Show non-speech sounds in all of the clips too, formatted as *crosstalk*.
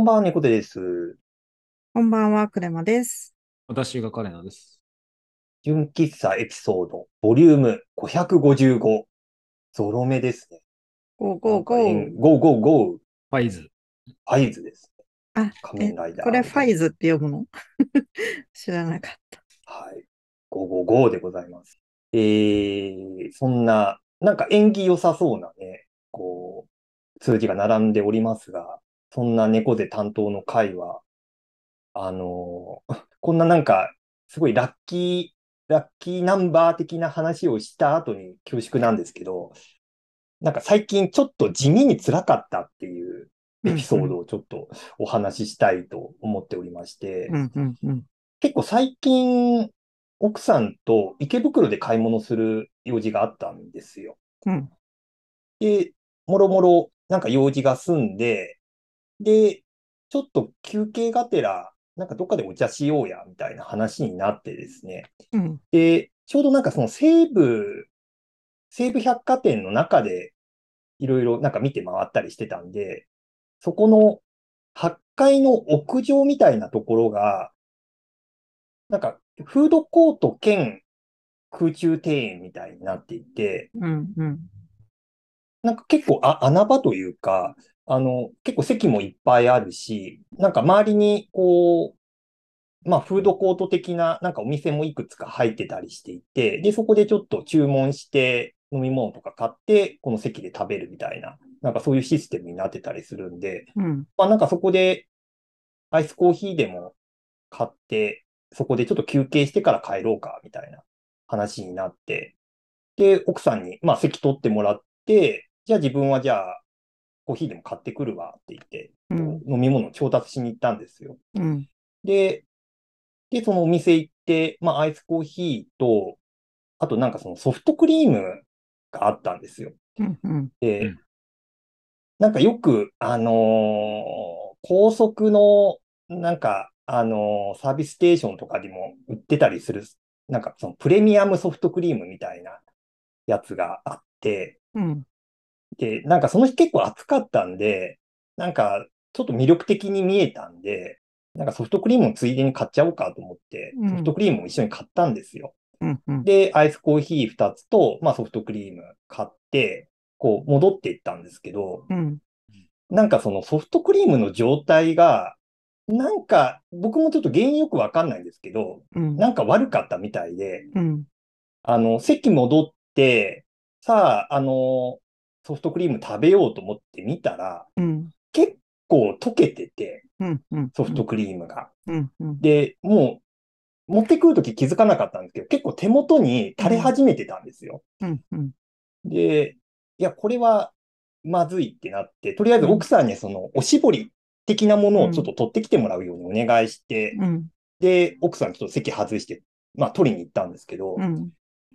こんばんは、猫背です。こんばんは、クレマです。私が彼なんです。純喫茶エピソード、ボリューム555。ゾロ目ですね。ゴーゴーゴー。ゴーゴーゴー。ファイズ。ファイズです。あ、仮面ライダー。これファイズって読むの？*laughs* 知らなかった。はい。555でございます。えー、そんな、なんか縁起良さそうなね、こう、数字が並んでおりますが、そんな猫背担当の回は、あのー *laughs* こんななんか、すごいラッキー、ラッキーナンバー的な話をした後に恐縮なんですけど、なんか最近ちょっと地味に辛かったっていうエピソードをちょっとお話ししたいと思っておりまして、うんうんうん。結構最近、奥さんと池袋で買い物する用事があったんですよ。うんで、もろもろなんか用事が済んで、で、ちょっと休憩がてら、なんかどっかでお茶しようや、みたいな話になってですね。うんで、ちょうどなんかその西武、西武百貨店の中でいろいろなんか見て回ったりしてたんで、そこの8階の屋上みたいなところが、なんかフードコート兼空中庭園みたいになっていて、うんうん。なんか結構あ穴場というか、あの、結構席もいっぱいあるし、なんか周りにこう、まあフードコート的ななんかお店もいくつか入ってたりしていて、で、そこでちょっと注文して飲み物とか買って、この席で食べるみたいな、なんかそういうシステムになってたりするんで、うん。まあなんかそこでアイスコーヒーでも買って、そこでちょっと休憩してから帰ろうか、みたいな話になって、で、奥さんに、まあ席取ってもらって、じゃあ自分はじゃあ、コーヒーでも買ってくるわって言って、うん飲み物を調達しに行ったんですよ。うんで、で、そのお店行って、まあアイスコーヒーと、あとなんかそのソフトクリームがあったんですよ。うんうん。で、うんなんかよく、あのー高速の、なんか、あのーサービスステーションとかでも売ってたりする、なんかそのプレミアムソフトクリームみたいなやつがあって、うんで、なんかその日結構暑かったんで、なんかちょっと魅力的に見えたんで、なんかソフトクリームをついでに買っちゃおうかと思ってうん、ソフトクリームを一緒に買ったんですよ。うんうん。で、アイスコーヒー2つと、まあソフトクリーム買って、こう戻っていったんですけど、うんなんかそのソフトクリームの状態が、なんか僕もちょっと原因よくわかんないんですけど、うんなんか悪かったみたいで、うんあの、席戻って、さあ、あの、ソフトクリーム食べようと思ってみたら、うん結構溶けてて、うんうん。ソフトクリームが。うんうん。で、もう、持ってくるとき気づかなかったんですけど、結構手元に垂れ始めてたんですよ。うんうん。で、いや、これはまずいってなって、とりあえず奥さんにそのおしぼり的なものをちょっと取ってきてもらうようにお願いして、うんで、奥さんちょっと席外して、まあ取りに行ったんですけど、うん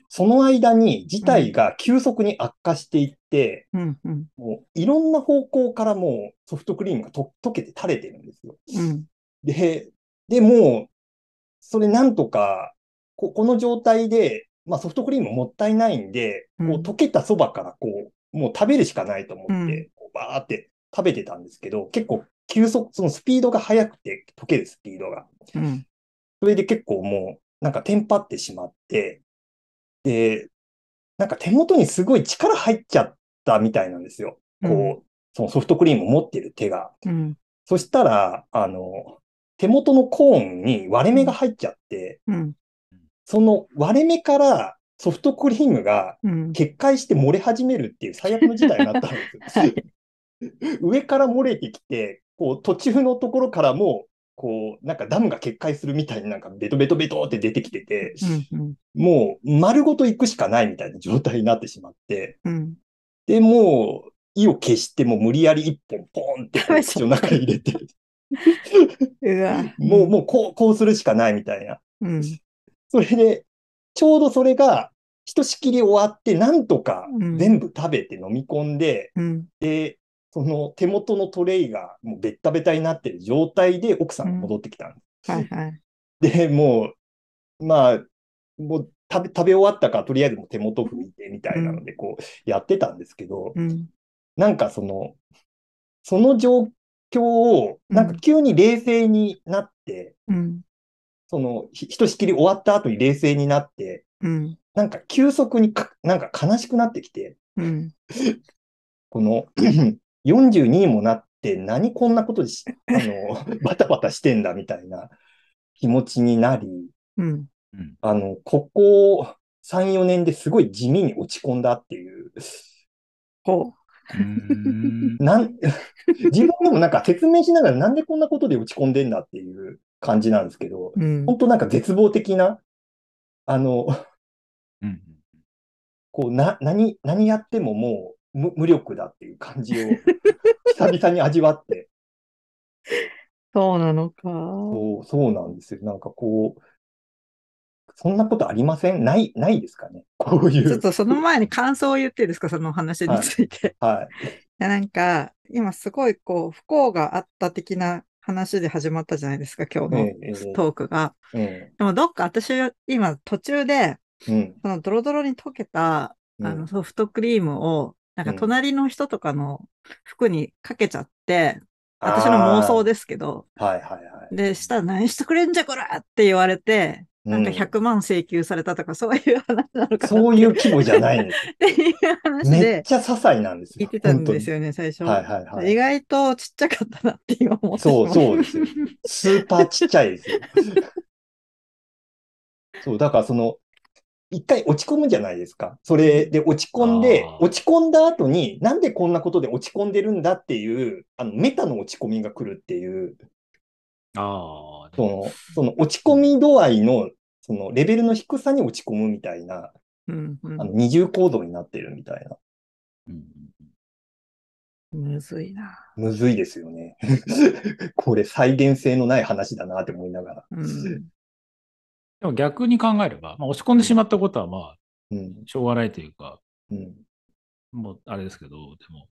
その間に事態が急速に悪化していって、うんうん。もういろんな方向からもうソフトクリームがと溶けて垂れてるんですよ。うん。で、で、もう、それなんとか、ここの状態で、まあソフトクリームもったいないんで、うん。こう溶けたそばからこう、もう食べるしかないと思って、うん。こうバーって食べてたんですけど、結構急速、そのスピードが速くて、溶けるスピードが。うん。それで結構もう、なんかテンパってしまって、で、なんか手元にすごい力入っちゃったみたいなんですよ。こう、そのソフトクリームを持ってる手が。うんそしたら、あの、手元のコーンに割れ目が入っちゃって、うんその割れ目からソフトクリームがうん。決壊して漏れ始めるっていう最悪の事態になったんですよ。*laughs* はい上から漏れてきて、こう途中のところからも、こう、なんかダムが決壊するみたいになんかベトベトベトって出てきてて、うんうんもう丸ごと行くしかないみたいな状態になってしまって、うん。で、もう、意を消してもう無理やり一本ポンって *laughs* 口の中に入れて。*laughs* *laughs* もう、もうこう、こうするしかないみたいな。うん。それで、ちょうどそれが、ひとしきり終わって、なんとかうん全部食べて飲み込んで、うん。で、その手元のトレイがもうベッタベタになってる状態で奥さんが戻ってきたんです。はいはい。で、もう、まあ、もう食べ、食べ終わったから、とりあえずもう手元拭いてみたいなので、こう、やってたんですけど、うん。なんかその、その状日、なんか急に冷静になって、うん。その、ひひとしきり終わった後に冷静になって、うん。なんか急速にか、なんか悲しくなってきて、うん。*laughs* この42にもなって何こんなことでし、*laughs* あの、バタバタしてんだみたいな気持ちになり、うん。うん。あの、ここ3、4年ですごい地味に落ち込んだっていう、ほうなん、*laughs* 自分でもなんか説明しながらなんでこんなことで落ち込んでんだっていう感じなんですけど、う。うん。本当なんか絶望的な、あの、うんこう、な、何、何やってももう無無力だっていう感じを *laughs* 久々に味わって、そうなのか。そう、そうなんですよ。なんかこう、そんなことありません？ない、ないですかね？*laughs* こういう。ちょっとその前に感想を言っていいですか、その話について。はい。いやなんか、今すごいこう、不幸があった的な話で始まったじゃないですか、今日のえええトークが。えでもどっか私、今途中で、うん。そのドロドロに溶けた、うんあのソフトクリームを、なんかうん隣の人とかの服にかけちゃって、私の妄想ですけど、はいはいはい。で、したら何してくれんじゃこらって言われて、なんかうん100万請求されたとか、*laughs* そういう話なのかなってそういう規模じゃないんです。っていう話めっでちゃ些細なんですよ。言ってたんですよ。よね、最初。はいはいはい。意外とちっちゃかったなって今思ってそうそうですよ。スーパーちっちゃいですよ。*laughs* そう、だからその、一回落ち込むじゃないですか。それで落ち込んで落ち込んだ後に、なんでこんなことで落ち込んでるんだっていう、あの、メタの落ち込みが来るっていう、ああ、その、その落ち込み度合いの、そのレベルの低さに落ち込むみたいな、うんうんあの二重構造になってるみたいな。うんむずいな。むずいですよね。*laughs* これ再現性のない話だなって思いながら。うん。でも逆に考えれば、まあ、落ち込んでしまったことはまあ、うん。しょうがないというか、うん。もうあれですけど、でも、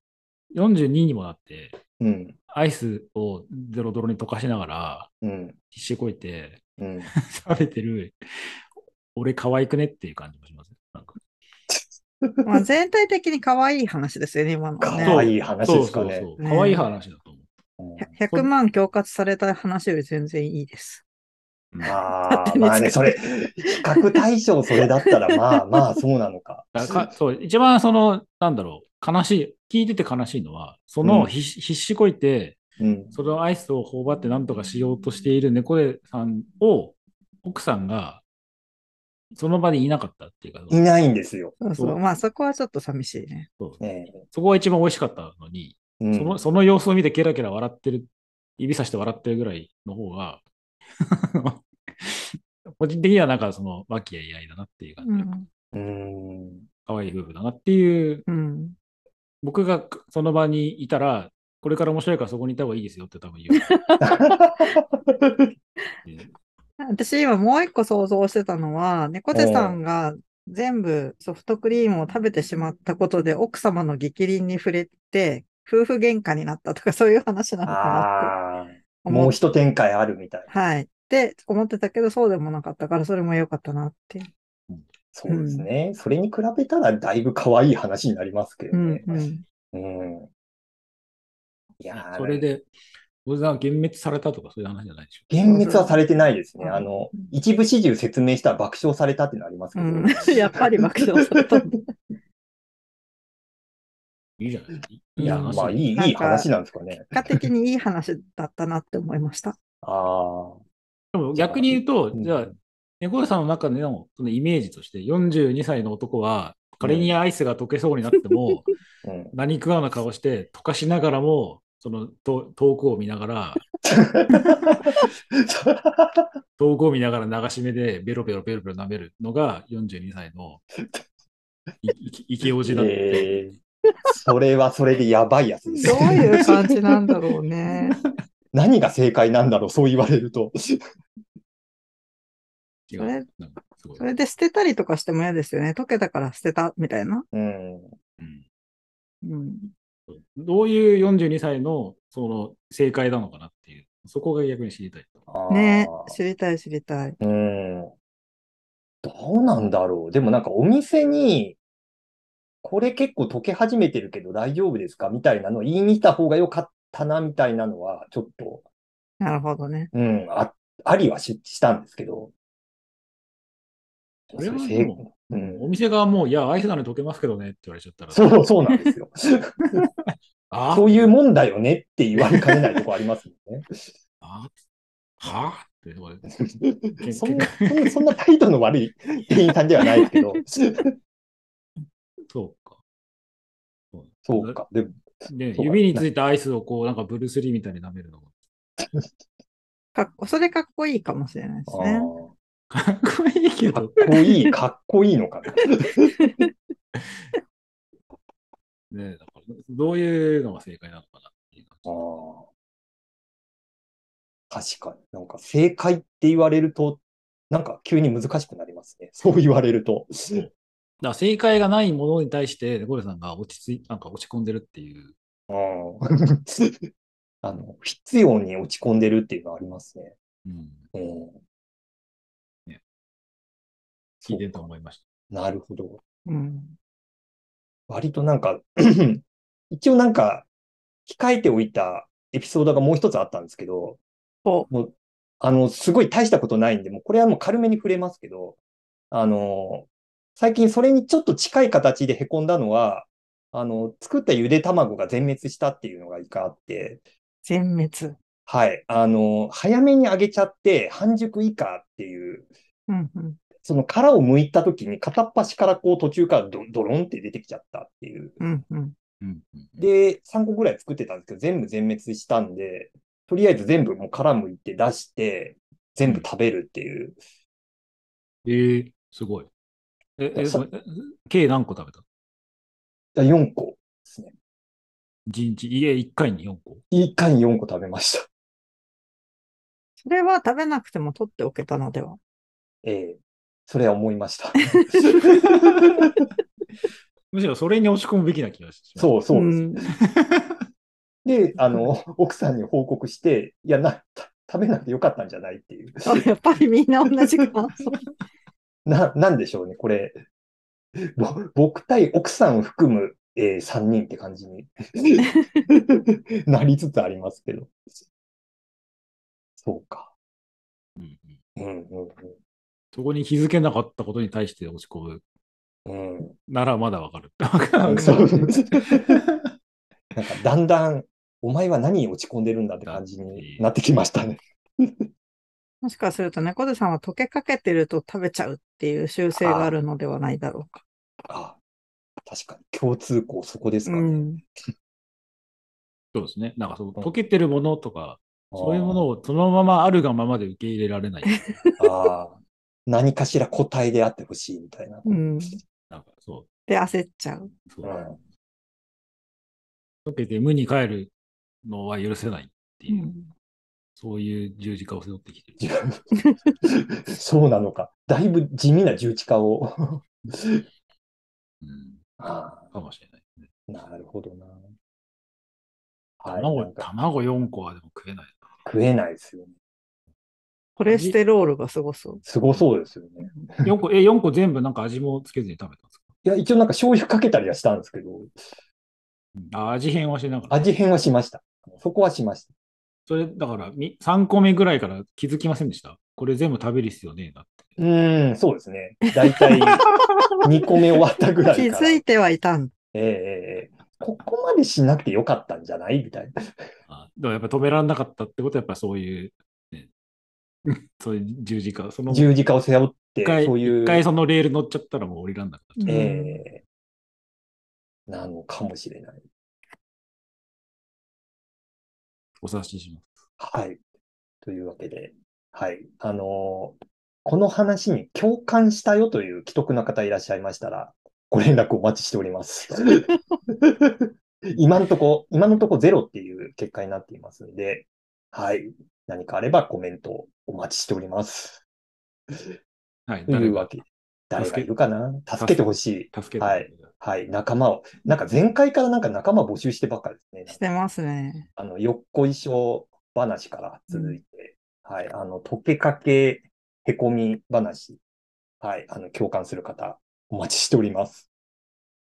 42にもなって、うん。アイスをドロドロに溶かしながら、うん。必死こいてうん。食べてる、俺可愛くねっていう感じもします。なんか *laughs* まあ全体的に可愛い話ですよね、今のね。わいい話ですかね。そうそうそう。ね可愛い話だと思うんひゃ100万恐喝された話より全然いいです。う。うんああ、*laughs* まあね、それ、比較対象それだったら、*laughs* まあまあ、そうなのか。だかそう、一番その、なんだろう、悲しい、聞いてて悲しいのは、そうんの必死こいて、うん。そのアイスを頬張って何とかしようとしている猫背さんを、奥さんが、その場にいなかったっていうか、いないんですよ。そうそう。そうまあそこはちょっと寂しいね。そうねそこが一番美味しかったのに、うんそのその様子を見てケラケラ笑ってる、指さして笑ってるぐらいの方が、*laughs* 個人的にはなんかその、和気あいあいだなっていう感じで、うん。うん。可愛い夫婦だなっていう、うん。僕がその場にいたら、これから面白いからそこにいた方がいいですよって多分言う。*laughs* 私今もう一個想像してたのは、猫背さんが全部ソフトクリームを食べてしまったことで奥様の逆鱗に触れて、夫婦喧嘩になったとかそういう話なのかなってもう一展開あるみたいな。はい。って思ってたけど、そうでもなかったから、それも良かったなって。そうですね。それに比べたらだいぶ可愛い話になりますけどうんね。うん。うん。いやーそれで、小沢幻滅されたとかそういう話じゃないでしょ？幻滅はされてないですね。うんあの、一部始終説明したら爆笑されたっていうのありますけど。うん、*laughs* やっぱり爆笑された。*laughs* いいじゃない？いいや。まあいい、なんかいい話なんですかね。結果的にいい話だったなって思いました。*laughs* ああ。でも逆に言うと、うんじゃあ、猫屋さんの中でのそのイメージとして、42歳の男は、仮にアイスが溶けそうになっても、うん。何食わぬ顔して溶かしながらも、そのと遠くを見ながら、*laughs* 遠くを見ながら流し目でベロベロベロベロ舐めるのが42歳のいいイケオジだって。えーそれはそれでやばいやつですどういう感じなんだろうね。*laughs* 何が正解なんだろう、そう言われると。違うそれそれで捨てたりとかしても嫌ですよね。溶けたから捨てたみたいな。うん。うんうん。どういう42歳のその正解なのかなっていう、そこが逆に知りたい。ね知りたい知りたい。うん。どうなんだろう。でもなんかお店に、これ結構溶け始めてるけど大丈夫ですかみたいなのを言いに来た方が良かったなみたいなのは、ちょっと、なるほどね。うん、あ、ありはししたんですけど。それはでもうんお店側も、いや、アイスなのに溶けますけどねって言われちゃったら、そう、そうなんですよ。*laughs* あ？そういうもんだよねって言われかねないとこありますもんね。あ？はってとこでそんな、そんなそんな態度の悪い店員さんではないですけど、そうか。そうか。でも、で、そうか指についたアイスをこう、なんかブルース・リーみたいに舐めるのも。かっこ、それかっこいいかもしれないですね。あかっこいいけーかっど。こいい、かっこいいのかな。*laughs* ね、だからどういうのが正解なのかなっていうあー確かに。なんか正解って言われると、なんか急に難しくなりますね。そう言われると。だから正解がないものに対して、ゴレさんが落ち着い、なんか落ち込んでるっていう。うん *laughs* あの、必要に落ち込んでるっていうのはありますね。うん。うん聞いてると思いましなるほど。うん。割となんか、*clears throat* 一応なんか、控えておいたエピソードがもう一つあったんですけど、おもう、あの、すごい大したことないんで、もうこれはもう軽めに触れますけど、あの、最近それにちょっと近い形で凹んだのは、あの、作ったゆで卵が全滅したっていうのが一回あって、全滅。はい。あの、早めに揚げちゃって、半熟以下っていう、うんうん。その殻を剥いた時に片っ端からこう途中からドドロンって出てきちゃったっていう。うんうん。で、3個ぐらい作ってたんですけど、全部全滅したんで、とりあえず全部もう殻剥いて出して、全部食べるっていう。えー、すごい。え、え、計何個食べた4個ですね。一日、家1回に4個？1回に4個食べました。それは食べなくても取っておけたのでは？ええそれは思いました。むしろそれに押し込むべきな気がします。そうそうです。ん。*laughs* で、あの、奥さんに報告して、いや、な、た食べなくてよかったんじゃないっていう。あやっぱりみんな同じ感想。*laughs* な、なんでしょうね、これ。ぼ僕対奥さんを含む、えー、3人って感じに *laughs* なりつつありますけど。そうか。うんうんうんうんそこに気づけなかったことに対して押し込むうん。うんならまだわかる。*laughs* なんかだんだん、お前は何に落ち込んでるんだって感じになってきましたね。もしかすると猫背さんは溶けかけてると食べちゃうっていう習性があるのではないだろうか。あ確かに共通項そこですかね。うん。そうですね。なんかそう、溶けてるものとか、そういうものを。をそのままあるがままで受け入れられない。*laughs* ああ何かしら個体であってほしいみたいな。うん。なんかそう。で、焦っちゃう。そううん溶けて無に帰るのは許せないっていう、うん。そういう十字架を背負ってきてる。*laughs* そうなのか。だいぶ地味な重地化を。うん、あかもしれないですね。あ、なるほどな。はい。卵、卵4個はでも食えない食えないですよね。コレステロールがすごそう。すごそうですよね。な。4個、え、4個全部なんか味もつけずに食べたんですか、いや、一応なんか醤油かけたりはしたんですけど、味変はしながら。味変はしました。そこはしました。それ、だから、み3個目ぐらいから気づきませんでした？これ全部食べる必要ねえなって。うーん、そうですね。だいたい2個目終わったぐらい気から。づいてはいたんだ。ええええええここまでしなくてよかったんじゃない？みたいな。あだからやっぱ止められなかったってことは、やっぱそういう、ね、*laughs* そういう十字架、その、十字架を背負ってそういう一、回そのレール乗っちゃったらもう降りらんなくなっちゃう。ええなのかもしれない。お察しします。はい。というわけで、はい。あのーこの話に共感したよという既得な方いらっしゃいましたら、ご連絡お待ちしております。*laughs* 今のとこ、今のとこゼロっていう結果になっていますんで、はい。何かあればコメントお待ちしております。はい。というわけで、誰がいるかな？助けてほしい。助けて。はいはい。仲間を。なんか前回からなんか仲間募集してばっかりですね。してますね。あの、よっこいしょ話から続いて、はい、あの、溶けかけ、へこみ話、はい、あの、共感する方、お待ちしております。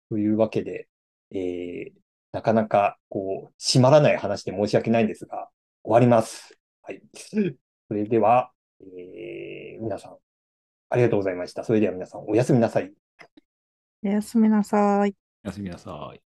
というわけで、えー、なかなか、こう、締まらない話で申し訳ないんですが、終わります。はい。それでは、えー皆さん、ありがとうございました。それでは皆さん、おやすみなさい。おやすみなさい。おやすみなさい。